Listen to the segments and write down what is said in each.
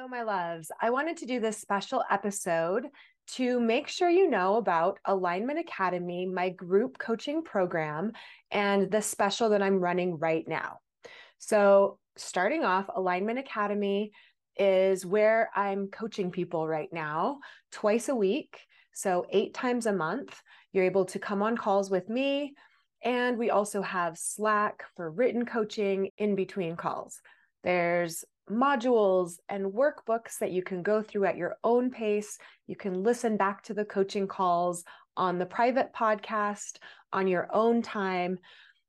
Hello, my loves. I wanted to do this special episode to make sure you know about Alignment Academy, my group coaching program, and the special that I'm running right now. So, starting off, Alignment Academy is where I'm coaching people right now twice a week. So, eight times a month. You're able to come on calls with me. And we also have Slack for written coaching in between calls. There's modules and workbooks that you can go through at your own pace. You can listen back to the coaching calls on the private podcast on your own time.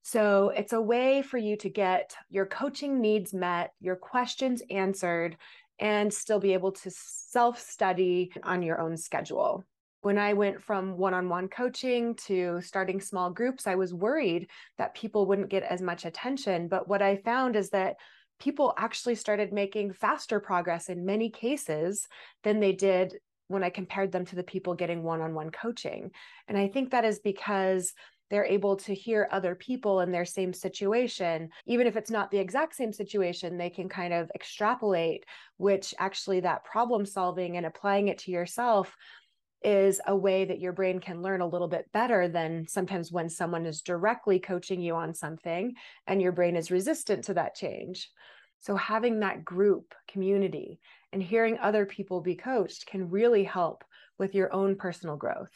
So it's a way for you to get your coaching needs met, your questions answered, and still be able to self study on your own schedule. When I went from one on one coaching to starting small groups, I was worried that people wouldn't get as much attention. But what I found is that people actually started making faster progress in many cases than they did when I compared them to the people getting one on one coaching. And I think that is because they're able to hear other people in their same situation. Even if it's not the exact same situation, they can kind of extrapolate, which actually that problem solving and applying it to yourself is a way that your brain can learn a little bit better than sometimes when someone is directly coaching you on something and your brain is resistant to that change. So, having that group community and hearing other people be coached can really help with your own personal growth.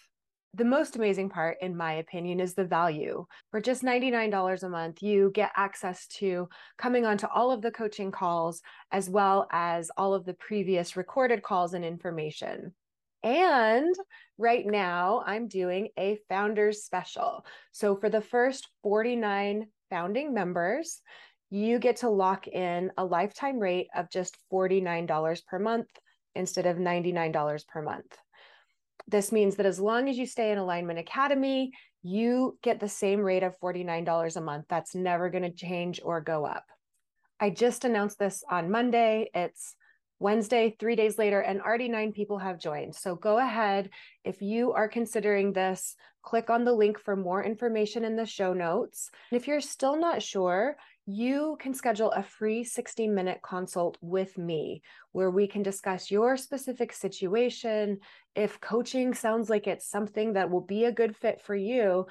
The most amazing part, in my opinion, is the value. For just $99 a month, you get access to coming onto all of the coaching calls, as well as all of the previous recorded calls and information. And right now, I'm doing a founders special. So for the first 49 founding members, you get to lock in a lifetime rate of just $49 per month instead of $99 per month. This means that as long as you stay in Alignment Academy, you get the same rate of $49 a month. That's never going to change or go up. I just announced this on Monday. It's Wednesday, three days later, and already nine people have joined. So go ahead. If you are considering this, click on the link for more information in the show notes. And if you're still not sure, you can schedule a free 60 minute consult with me where we can discuss your specific situation. If coaching sounds like it's something that will be a good fit for you,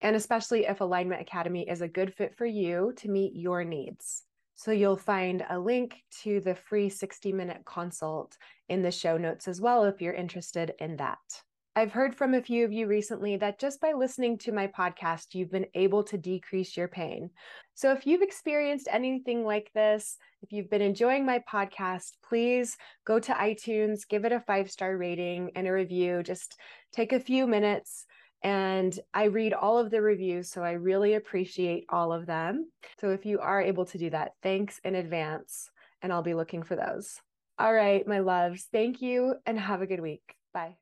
and especially if Alignment Academy is a good fit for you to meet your needs. So you'll find a link to the free 60 minute consult in the show notes as well if you're interested in that. I've heard from a few of you recently that just by listening to my podcast, you've been able to decrease your pain. So if you've experienced anything like this, if you've been enjoying my podcast, please go to iTunes, give it a five star rating and a review. Just take a few minutes and I read all of the reviews, so I really appreciate all of them. So if you are able to do that, thanks in advance, and I'll be looking for those. All right, my loves, thank you and have a good week. Bye.